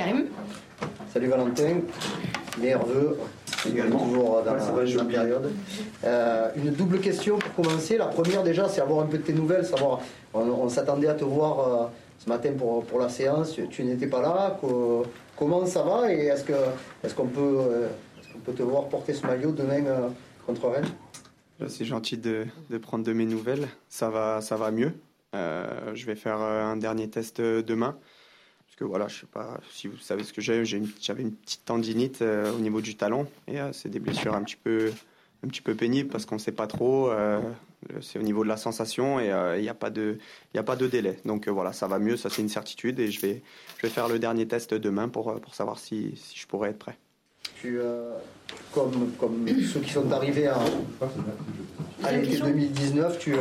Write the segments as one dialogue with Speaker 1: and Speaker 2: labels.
Speaker 1: Karim.
Speaker 2: Salut Valentin, nerveux, également toujours dans la, période. Euh, une double question pour commencer. La première déjà, c'est avoir un peu de tes nouvelles, savoir, on, s'attendait à te voir euh, ce matin pour, pour la séance, tu n'étais pas là, comment ça va et est-ce qu'on est qu'on peut, euh, peut te voir porter ce maillot demain contre Rennes?
Speaker 3: C'est gentil de, de, prendre de mes nouvelles. Ça va, ça va mieux. je vais faire un dernier test demain voilà, je sais pas si vous savez ce que j'ai, j'avais une petite tendinite euh, au niveau du talon et euh, c'est des blessures un petit peu un petit peu pénibles parce qu'on ne sait pas trop. Euh, c'est au niveau de la sensation et il n'y a pas de il a pas de délai. Donc voilà, ça va mieux, ça c'est une certitude et je vais je vais faire le dernier test demain pour pour savoir si, si je pourrais être prêt.
Speaker 2: Tu, comme, comme ceux qui sont arrivés à, à l'été 2019, tu,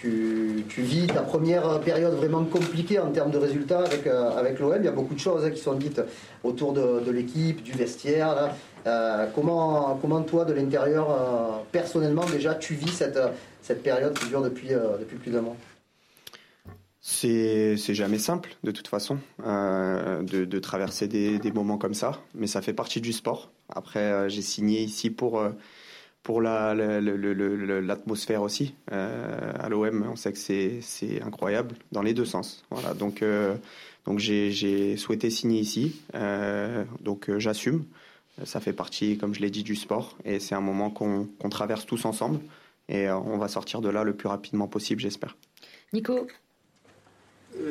Speaker 2: tu, vis ta première période vraiment compliquée en termes de résultats avec, euh, avec l'OM. Il y a beaucoup de choses hein, qui sont dites autour de, l'équipe, du vestiaire. Euh, comment, comment toi, de l'intérieur, euh, personnellement déjà, tu vis cette, cette période qui dure depuis, depuis plus d'un mois
Speaker 3: c'est, jamais simple de toute façon de, traverser des, des, moments comme ça, mais ça fait partie du sport. Après, j'ai signé ici pour pour l'atmosphère aussi. Euh, à l'OM, on sait que c'est incroyable dans les deux sens. Voilà, donc euh, donc j'ai souhaité signer ici, euh, donc j'assume. Ça fait partie, comme je l'ai dit, du sport et c'est un moment qu'on traverse tous ensemble et on va sortir de là le plus rapidement possible, j'espère.
Speaker 1: Nico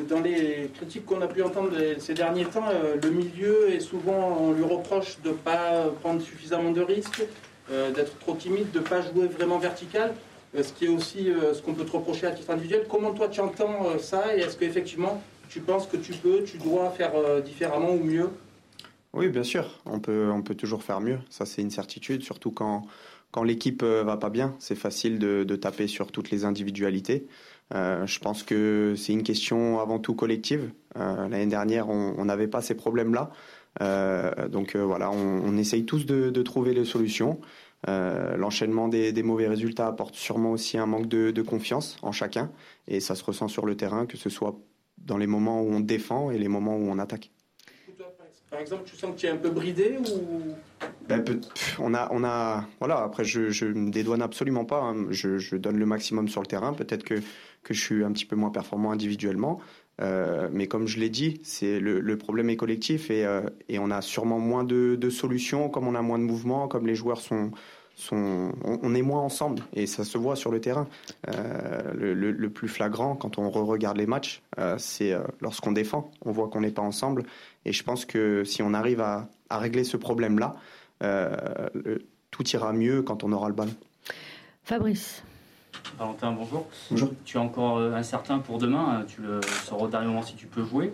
Speaker 4: dans les critiques qu'on a pu entendre ces derniers temps, le milieu est souvent, on lui reproche de ne pas prendre suffisamment de risques, d'être trop timide, de ne pas jouer vraiment vertical, euh, ce qui est aussi euh, ce qu'on peut te reprocher à titre individuel. Comment toi tu entends ça et est-ce qu'effectivement tu penses que tu peux, tu dois faire différemment ou mieux?
Speaker 3: Oui, bien sûr, on peut, on peut toujours faire mieux, ça c'est une certitude, surtout quand, quand l'équipe va pas bien, c'est facile de, taper sur toutes les individualités. je pense que c'est une question avant tout collective. L'année dernière, on n'avait pas ces problèmes-là. Euh, donc euh, voilà, on, essaye tous de, trouver les solutions. Euh, l'enchaînement des, mauvais résultats apporte sûrement aussi un manque de, confiance en chacun et ça se ressent sur le terrain, que ce soit dans les moments où on défend et les moments où on attaque.
Speaker 4: Par exemple, tu sens que tu es un peu bridé ou?
Speaker 3: Ben, on a, on a, voilà. Après, je, ne me dédouane absolument pas. Hein. Je, donne le maximum sur le terrain. Peut-être que que je suis un petit peu moins performant individuellement, euh, mais comme je l'ai dit, le, problème est collectif et, euh, on a sûrement moins de, solutions, comme on a moins de mouvements, comme les joueurs sont, on, est moins ensemble et ça se voit sur le terrain. Euh, le, plus flagrant quand on re-regarde les matchs, c'est lorsqu'on défend, on voit qu'on n'est pas ensemble et je pense que si on arrive à, à régler ce problème-là, tout ira mieux quand on aura le ballon.
Speaker 1: Fabrice.
Speaker 5: Valentin, bonjour. Bonjour. Tu es encore euh, incertain pour demain, hein, tu le sauras au dernier moment si tu peux jouer.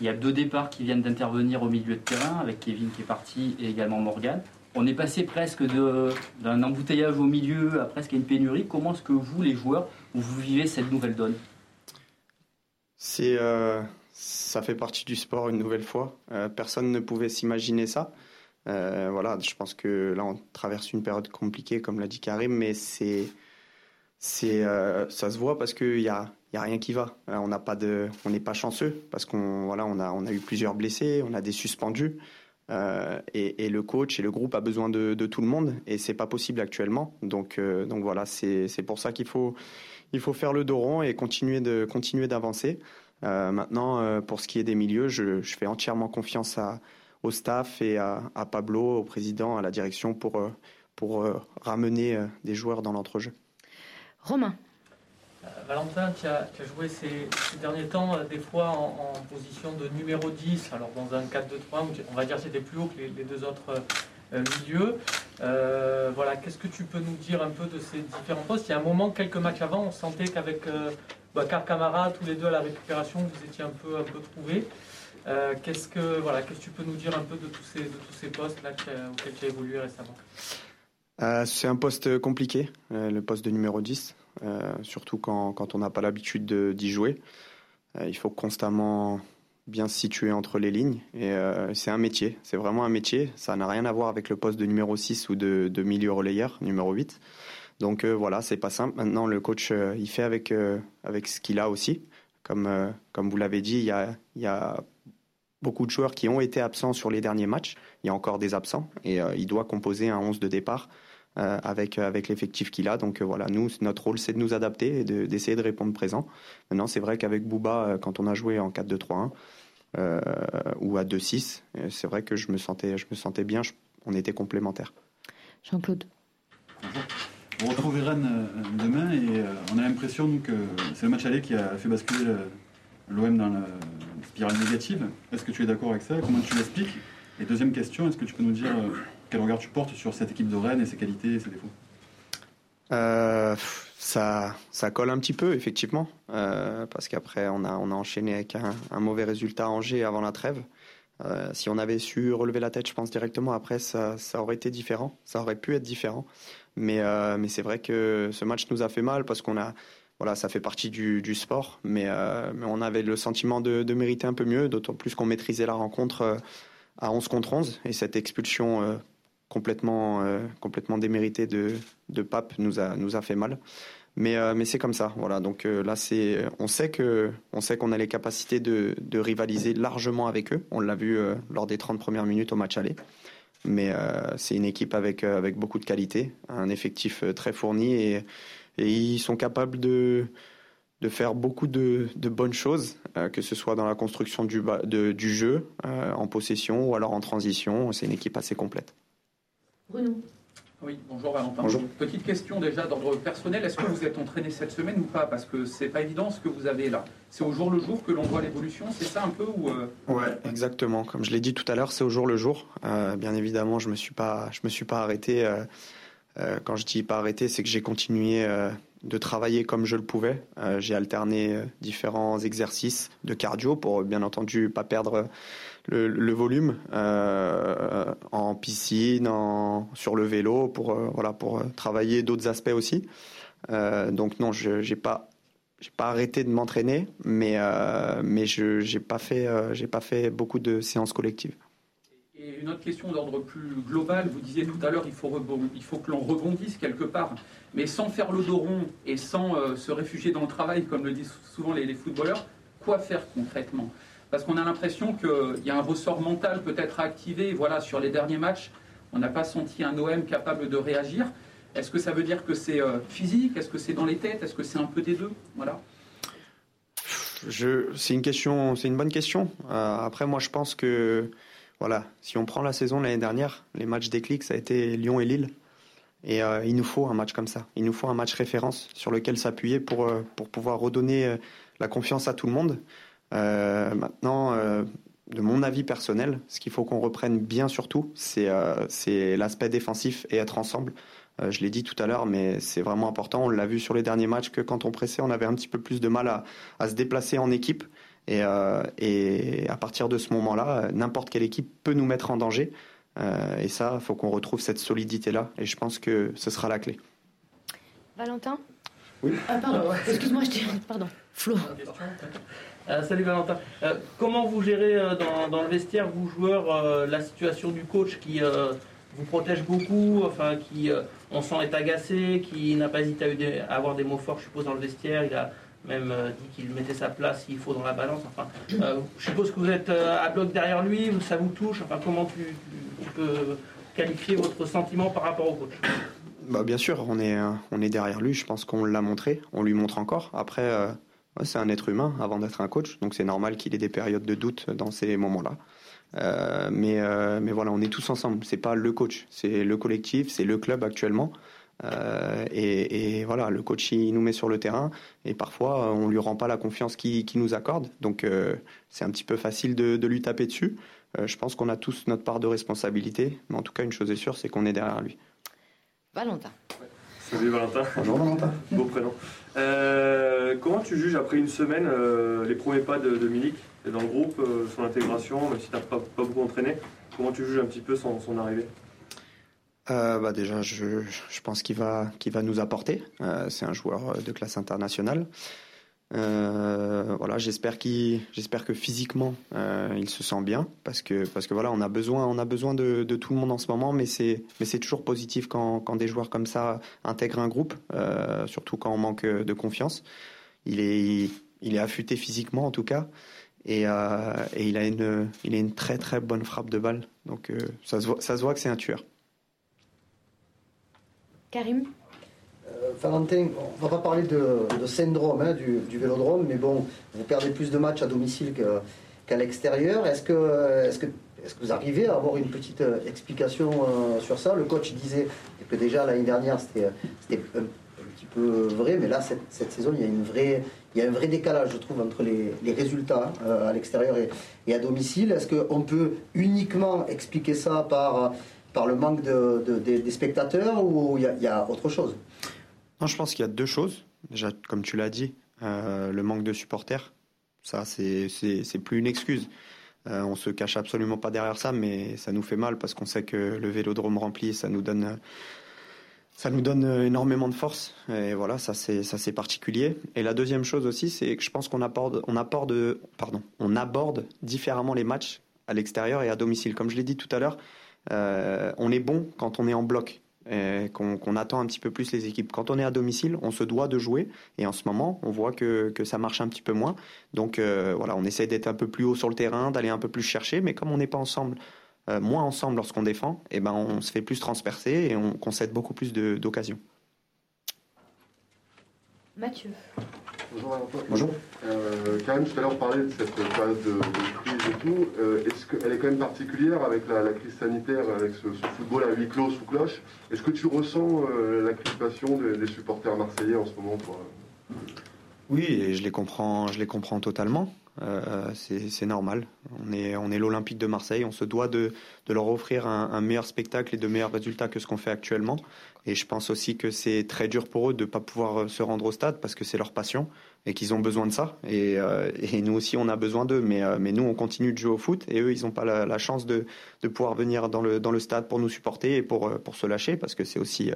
Speaker 5: Il y a deux départs qui viennent d'intervenir au milieu de terrain, avec Kevin qui est parti et également Morgan. On est passé presque d'un embouteillage au milieu à presque une pénurie. Comment est-ce que vous, les joueurs, vous vivez cette nouvelle donne?
Speaker 3: C'est, euh, Ça fait partie du sport une nouvelle fois. Euh, personne ne pouvait s'imaginer ça. voilà, je pense que là, on traverse une période compliquée, comme l'a dit Karim, mais c'est c'est euh, ça se voit parce qu'il y a y a rien qui va. Euh, on n'a pas de, on n'est pas chanceux parce qu'on voilà, on a on a eu plusieurs blessés, on a des suspendus. Euh, et, le coach et le groupe a besoin de, tout le monde et c'est pas possible actuellement. Donc donc voilà, c'est c'est pour ça qu'il faut il faut faire le dos rond et continuer de continuer d'avancer. maintenant, pour ce qui est des milieux, je, je fais entièrement confiance au staff et à, à, Pablo, au président, à la direction pour pour ramener des joueurs dans l'entrejeu.
Speaker 1: Romain.
Speaker 6: Euh, Valentin, tu as, joué ces, derniers temps euh, des fois en, position de numéro 10, alors dans un 4-2-3, on va dire que c'était plus haut que les, deux autres euh, milieux. voilà, qu'est-ce que tu peux nous dire un peu de ces différents postes? Il y a un moment, quelques matchs avant, on sentait qu'avec Bakar Camara, tous les deux à la récupération, vous étiez un peu, un peu trouvés. qu'est-ce que tu peux nous dire un peu de tous ces, de tous ces postes là auxquels tu as évolué récemment?
Speaker 3: Euh, c'est un poste compliqué, euh, le poste de numéro 10, euh, surtout quand, quand on n'a pas l'habitude d'y jouer. il faut constamment bien se situer entre les lignes et c'est un métier, c'est vraiment un métier. Ça n'a rien à voir avec le poste de numéro 6 ou de, milieu relayeur, numéro 8. Donc voilà, c'est pas simple. Maintenant, le coach, il fait avec, avec ce qu'il a aussi. Comme, comme vous l'avez dit, il y a, il y a beaucoup de joueurs qui ont été absents sur les derniers matchs. Il y a encore des absents et il doit composer un 11 de départ avec, avec l'effectif qu'il a. Donc voilà, nous, notre rôle, c'est de nous adapter et d'essayer de, répondre présent. Maintenant, c'est vrai qu'avec Bouba, quand on a joué en 4-2-3-1 ou à 2-6, c'est vrai que je me sentais, je me sentais bien, on était complémentaires.
Speaker 1: Jean-Claude.
Speaker 7: On retrouve Rennes euh, demain et euh, on a l'impression que c'est le match aller qui a fait basculer l'OM dans la spirale négative. Est-ce que tu es d'accord avec ça? Comment tu l'expliques? Et deuxième question, est-ce que tu peux nous dire euh, quel regard tu portes sur cette équipe de Rennes et ses qualités et ses défauts
Speaker 3: ça, ça colle un petit peu, effectivement, parce qu'après, on a, on a enchaîné avec un, mauvais résultat à Angers avant la trêve. Euh, si on avait su relever la tête, je pense directement après, ça, aurait été différent. Ça aurait pu être différent. Mais, euh, mais c'est vrai que ce match nous a fait mal parce qu'on a, voilà, ça fait partie du, sport. Mais, euh, mais, on avait le sentiment de, mériter un peu mieux, d'autant plus qu'on maîtrisait la rencontre à 11 contre 11. Et cette expulsion complètement, complètement déméritée de, de Pape nous a, nous a fait mal. Mais, euh, mais c'est comme ça. Voilà. Donc euh, là, c'est, on sait que, on sait qu'on a les capacités de, de, rivaliser largement avec eux. On l'a vu euh, lors des 30 premières minutes au match aller. Mais c'est une équipe avec, avec beaucoup de qualité, un effectif très fourni et, ils sont capables de, de faire beaucoup de, de bonnes choses, que ce soit dans la construction du, du jeu, en possession ou alors en transition. C'est une équipe assez complète.
Speaker 1: Bruno.
Speaker 8: Oui, bonjour Valentin.
Speaker 3: Bonjour.
Speaker 8: Petite question déjà d'ordre personnel. Est-ce que vous êtes entraîné cette semaine ou pas? Parce que c'est pas évident ce que vous avez là. C'est au jour le jour que l'on voit l'évolution, c'est ça un peu ou euh?
Speaker 3: Ouais, exactement. Comme je l'ai dit tout à l'heure, c'est au jour le jour. Euh, bien évidemment, je me suis pas, je me suis pas arrêté. Euh, quand je dis pas arrêté, c'est que j'ai continué de travailler comme je le pouvais. j'ai alterné différents exercices de cardio pour bien entendu pas perdre le, volume euh, en piscine, en, sur le vélo, pour, euh, voilà, pour euh, travailler d'autres aspects aussi. donc non, je n'ai pas j'ai pas arrêté de m'entraîner, mais mais je j'ai pas fait pas fait beaucoup de séances collectives.
Speaker 8: Et une autre question d'ordre plus global, vous disiez tout à l'heure, il faut il faut que l'on rebondisse quelque part, mais sans faire le dos et sans se réfugier dans le travail, comme le disent souvent les footballeurs, quoi faire concrètement? Parce qu'on a l'impression qu'il y a un ressort mental peut-être à activer. Voilà, sur les derniers matchs, on n'a pas senti un OM capable de réagir. Est-ce que ça veut dire que c'est euh, physique? Est-ce que c'est dans les têtes? Est-ce que c'est un peu des deux? Voilà.
Speaker 3: C'est une question, c'est une bonne question. Euh, après, moi, je pense que voilà, si on prend la saison l'année dernière, les matchs déclic, ça a été Lyon et Lille. Et euh, il nous faut un match comme ça. Il nous faut un match référence sur lequel s'appuyer pour, pour pouvoir redonner la confiance à tout le monde. Euh, maintenant, euh, de mon avis personnel, ce qu'il faut qu'on reprenne bien surtout, c'est euh, l'aspect défensif et être ensemble. je l'ai dit tout à l'heure, mais c'est vraiment important. On l'a vu sur les derniers matchs que quand on pressait, on avait un petit peu plus de mal à, à se déplacer en équipe. Et, et, à partir de ce moment-là, n'importe quelle équipe peut nous mettre en danger. et ça, il faut qu'on retrouve cette solidité-là. Et je pense que ce sera la clé.
Speaker 1: Valentin?
Speaker 3: Oui.
Speaker 1: Ah, pardon, excuse-moi, je dis. Pardon. Flo.
Speaker 6: Euh, salut Valentin. Euh, comment vous gérez euh, dans, le vestiaire, vous joueurs, la situation du coach qui vous protège beaucoup, enfin qui, on sent, est agacé, qui n'a pas hésité à, avoir des mots forts, je suppose, dans le vestiaire. Il a même dit qu'il mettait sa place s'il faut dans la balance. Enfin, je suppose que vous êtes à bloc derrière lui, ça vous touche. Enfin, comment tu, peux qualifier votre sentiment par rapport au coach?
Speaker 3: Bah, Bien sûr, on est, on est derrière lui. Je pense qu'on l'a montré. On lui montre encore. Après c'est un être humain avant d'être un coach, donc c'est normal qu'il ait des périodes de doute dans ces moments-là. Euh, mais, euh, mais voilà, on est tous ensemble. C'est pas le coach, c'est le collectif, c'est le club actuellement. Euh, et, voilà, le coach il nous met sur le terrain et parfois on lui rend pas la confiance qu'il nous accorde. Donc c'est un petit peu facile de, de lui taper dessus. je pense qu'on a tous notre part de responsabilité, mais en tout cas une chose est sûre, c'est qu'on est derrière lui.
Speaker 1: Valentin.
Speaker 9: Salut Valentin.
Speaker 3: Bonjour Valentin.
Speaker 9: Beau prénom. Euh, comment tu juges après une semaine euh, les premiers pas de Dominique dans le groupe, euh, son intégration, même si tu n'as pas, beaucoup entraîné? Comment tu juges un petit peu son, arrivée?
Speaker 3: Bah déjà, je, je pense qu'il va, qu'il va nous apporter. c'est un joueur de classe internationale. Euh, voilà, j'espère qu'il, j'espère que physiquement euh, il se sent bien parce que parce que voilà, on a besoin, on a besoin de, tout le monde en ce moment, mais c'est mais c'est toujours positif quand, quand des joueurs comme ça intègrent un groupe, euh, surtout quand on manque de confiance. Il est il est affûté physiquement en tout cas. Et, et, il, a une, il a une très très bonne frappe de balle. Donc ça, se voit, ça se voit que c'est un tueur.
Speaker 1: Karim?
Speaker 2: Valentin, on va pas parler de, syndrome hein, du, vélodrome, mais bon, vous perdez plus de matchs à domicile qu'à l'extérieur. Est-ce que, est que, est que vous arrivez à avoir une petite euh, explication euh, sur ça? Le coach disait que déjà l'année dernière c'était un, petit peu vrai, mais là cette, saison il y a une vraie, il y a un vrai décalage, je trouve, entre les, résultats euh, à l'extérieur et, à domicile. Est-ce qu'on peut uniquement expliquer ça par, par le manque de, des spectateurs ou il y a autre chose?
Speaker 3: Non, je pense qu'il y a deux choses. Déjà, comme tu l'as dit, euh, le manque de supporters, ça, c'est plus une excuse. Euh, on se cache absolument pas derrière ça, mais ça nous fait mal parce qu'on sait que le vélodrome rempli, ça nous donne, ça nous donne énormément de force. Et voilà, ça c'est ça c'est particulier. Et la deuxième chose aussi, c'est que je pense qu'on aborde, on aborde, pardon, on aborde différemment les matchs à l'extérieur et à domicile. Comme je l'ai dit tout à l'heure, euh, on est bon quand on est en bloc qu'on attend un petit peu plus les équipes. Quand on est à domicile, on se doit de jouer et en ce moment, on voit que, ça marche un petit peu moins. Donc euh, voilà, on essaie d'être un peu plus haut sur le terrain, d'aller un peu plus chercher, mais comme on n'est pas ensemble, euh, moins ensemble lorsqu'on défend, eh ben on se fait plus transpercer et on concède beaucoup plus d'occasions.
Speaker 1: Mathieu.
Speaker 10: Bonjour Bonjour. Euh, Karim, tout à l'heure, on parlait de cette période de, crise et tout. Euh, est-ce qu'elle est quand même particulière avec la, crise sanitaire, avec ce, football à huis clos sous cloche? Est-ce que tu ressens euh, la crispation des, supporters marseillais en ce moment
Speaker 3: Oui, et je les comprends, je les comprends totalement. Euh, c'est normal. On est, l'Olympique de Marseille. On se doit de, leur offrir un, meilleur spectacle et de meilleurs résultats que ce qu'on fait actuellement. Et je pense aussi que c'est très dur pour eux de ne pas pouvoir se rendre au stade parce que c'est leur passion et qu'ils ont besoin de ça. Et, euh, nous aussi, on a besoin d'eux. Mais, euh, nous, on continue de jouer au foot et eux, ils n'ont pas la, chance de, pouvoir venir dans le, stade pour nous supporter et pour, se lâcher parce que c'est aussi,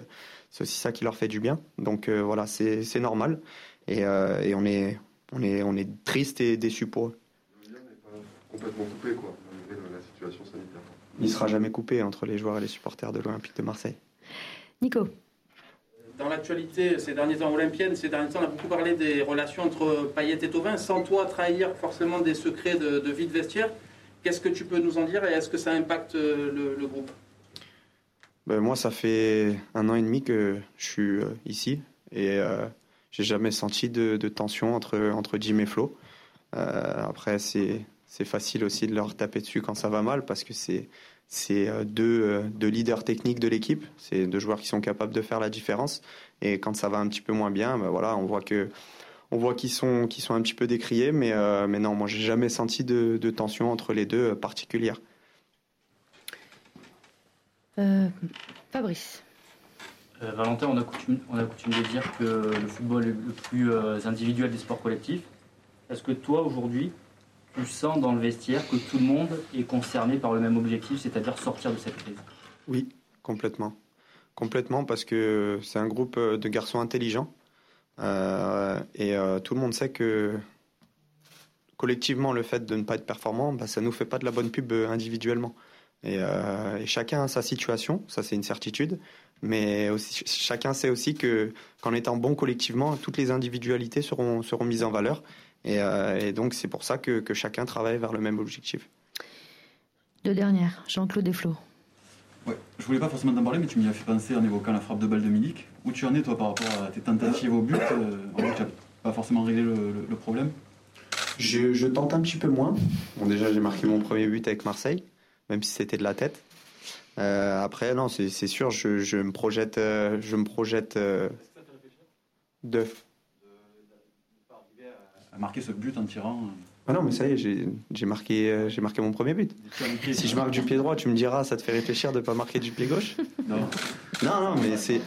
Speaker 3: c'est aussi ça qui leur fait du bien. Donc voilà, c'est normal. Et, et on est on est, on est triste et déçu pour eux.
Speaker 10: Le lien n'est pas complètement coupé, quoi, malgré la situation sanitaire.
Speaker 3: Il ne sera jamais coupé entre les joueurs et les supporters de l'Olympique de Marseille.
Speaker 1: Nico
Speaker 4: dans l'actualité ces derniers temps olympienne, ces derniers temps, on a beaucoup parlé des relations entre Payet et Tauvin, sans toi trahir forcément des secrets de, vie de vestiaire. Qu'est-ce que tu peux nous en dire et est-ce que ça impacte euh, le, groupe?
Speaker 3: Ben, Moi, ça fait un an et demi que je suis euh, ici et euh, j'ai jamais senti de, tension entre, entre Jim et Flo. Euh, après, c'est, facile aussi de leur taper dessus quand ça va mal parce que c'est, euh, deux, euh, deux leaders techniques de l'équipe. C'est deux joueurs qui sont capables de faire la différence. Et quand ça va un petit peu moins bien, ben voilà, on voit que on voit qu'ils sont, qu'ils sont un petit peu décriés, mais, mais non, moi j'ai jamais senti de, tension entre les deux particulière.
Speaker 1: Fabrice.
Speaker 5: Euh, Valentin, on a, coutume, on de dire que le football est le plus euh, individuel des sports collectifs. Est-ce que toi, aujourd'hui, tu sens dans le vestiaire que tout le monde est concerné par le même objectif, c'est-à-dire sortir de cette crise?
Speaker 3: Oui, complètement. Complètement, parce que c'est un groupe euh, de garçons intelligents. et tout le monde sait que collectivement, le fait de ne pas être performant, bah, ça ne nous fait pas de la bonne pub individuellement. Et, chacun a sa situation, ça c'est une certitude. Mais aussi, chacun sait aussi que qu'en étant bon collectivement, toutes les individualités seront, seront mises en valeur. Et, euh, donc c'est pour ça que, que, chacun travaille vers le même objectif.
Speaker 1: Deux dernières, Jean-Claude Desflots.
Speaker 7: Ouais, je voulais pas forcément t'en parler, mais tu m'y as fait penser en évoquant la frappe de balle de Milik. Où tu en es toi par rapport à tes tentatives au but euh, En fait, tu n'as pas forcément réglé le, problème?
Speaker 3: Je, je, tente un petit peu moins. Bon, déjà, j'ai marqué mon premier but avec Marseille, même si c'était de la tête. Euh, après, non, c'est sûr, je, je, me projette, euh, je me projette euh, de.
Speaker 7: À marquer ce but en tirant.
Speaker 3: Ah non, mais ça y est, j'ai marqué, j'ai marqué mon premier but. Si je marque du pied droit, tu me diras, ça te fait réfléchir de ne pas marquer du pied gauche?
Speaker 7: Non.
Speaker 3: Non, non, mais c'est.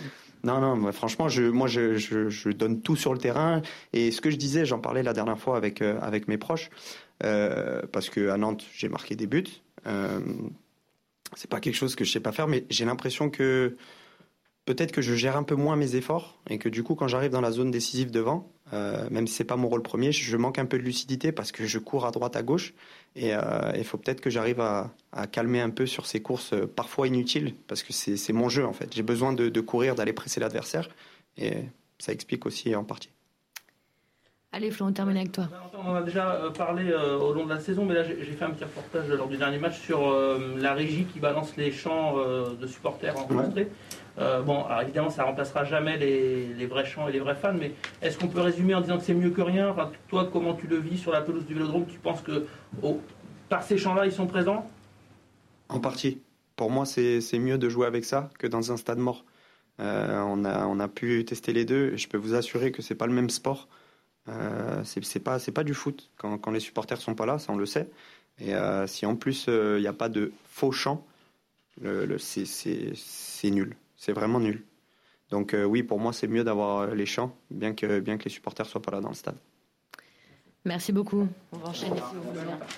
Speaker 3: Non, non, franchement, je, moi, je, je, je, donne tout sur le terrain. Et ce que je disais, j'en parlais la dernière fois avec, avec mes proches, parce qu'à Nantes, j'ai marqué des buts c'est pas quelque chose que je sais pas faire, mais j'ai l'impression que peut-être que je gère un peu moins mes efforts et que du coup, quand j'arrive dans la zone décisive devant, euh, même si c'est pas mon rôle premier, je manque un peu de lucidité parce que je cours à droite, à gauche, et euh, il faut peut-être que j'arrive à, calmer un peu sur ces courses euh, parfois inutiles parce que c'est mon jeu en fait. J'ai besoin de, courir, d'aller presser l'adversaire, et ça explique aussi en partie.
Speaker 1: Allez Flo, on termine avec toi.
Speaker 6: On en a déjà euh, parlé euh, au long de la saison, mais là j'ai fait un petit reportage lors du dernier match sur euh, la régie qui balance les chants euh, de supporters enregistrés. Euh, bon, alors évidemment, ça remplacera jamais les, les vrais chants et les vrais fans, mais est-ce qu'on peut résumer en disant que c'est mieux que rien? Enfin, Toi, comment tu le vis sur la pelouse du Vélodrome? Tu penses que oh, par ces chants-là, ils sont présents?
Speaker 3: En partie. Pour moi, c'est mieux de jouer avec ça que dans un stade mort. Euh, on, a, on a pu tester les deux. et Je peux vous assurer que c'est pas le même sport. Euh, c'est pas, c'est pas du foot. Quand, quand les supporters sont pas là, ça on le sait. Et euh, si en plus il n'y a pas de faux le, le- c'est- nul. C'est vraiment nul. Donc euh, oui, pour moi, c'est mieux d'avoir les chants, bien que, bien que les supporters soient pas là dans le stade.
Speaker 1: Merci beaucoup. On va enchaîner.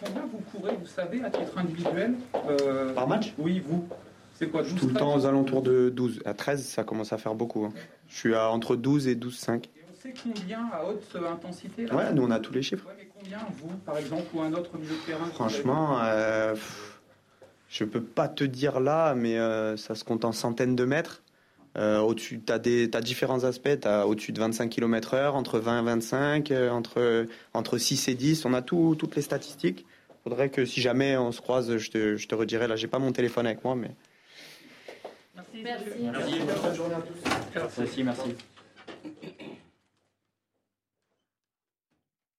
Speaker 8: Combien vous courez, vous savez, à titre individuel euh,
Speaker 3: Par match?
Speaker 8: Oui, vous. C'est quoi, 12
Speaker 3: Tout le
Speaker 8: 13?
Speaker 3: temps aux alentours de 12. À 13, ça commence à faire beaucoup. hein. Je suis à entre 12 et 12,5.
Speaker 8: Sait combien à haute intensité là
Speaker 3: Ouais, nous on a tous les chiffres.
Speaker 8: Ouais, mais combien, vous, par exemple, ou un autre milieu de terrain
Speaker 3: Franchement, euh, pff, je peux pas te dire là, mais euh, ça se compte en centaines de mètres. Euh, au-dessus, tu as, différents aspects. Tu as au-dessus de 25 km/h, entre 20 et 25, euh, entre, entre 6 et 10. On a tout, toutes les statistiques. faudrait que si jamais on se croise, je te, je te redirai. Là, j'ai pas mon téléphone avec moi, mais
Speaker 6: Merci.
Speaker 1: Merci.
Speaker 5: Merci.
Speaker 2: Bonne journée à tous.
Speaker 5: Merci, merci.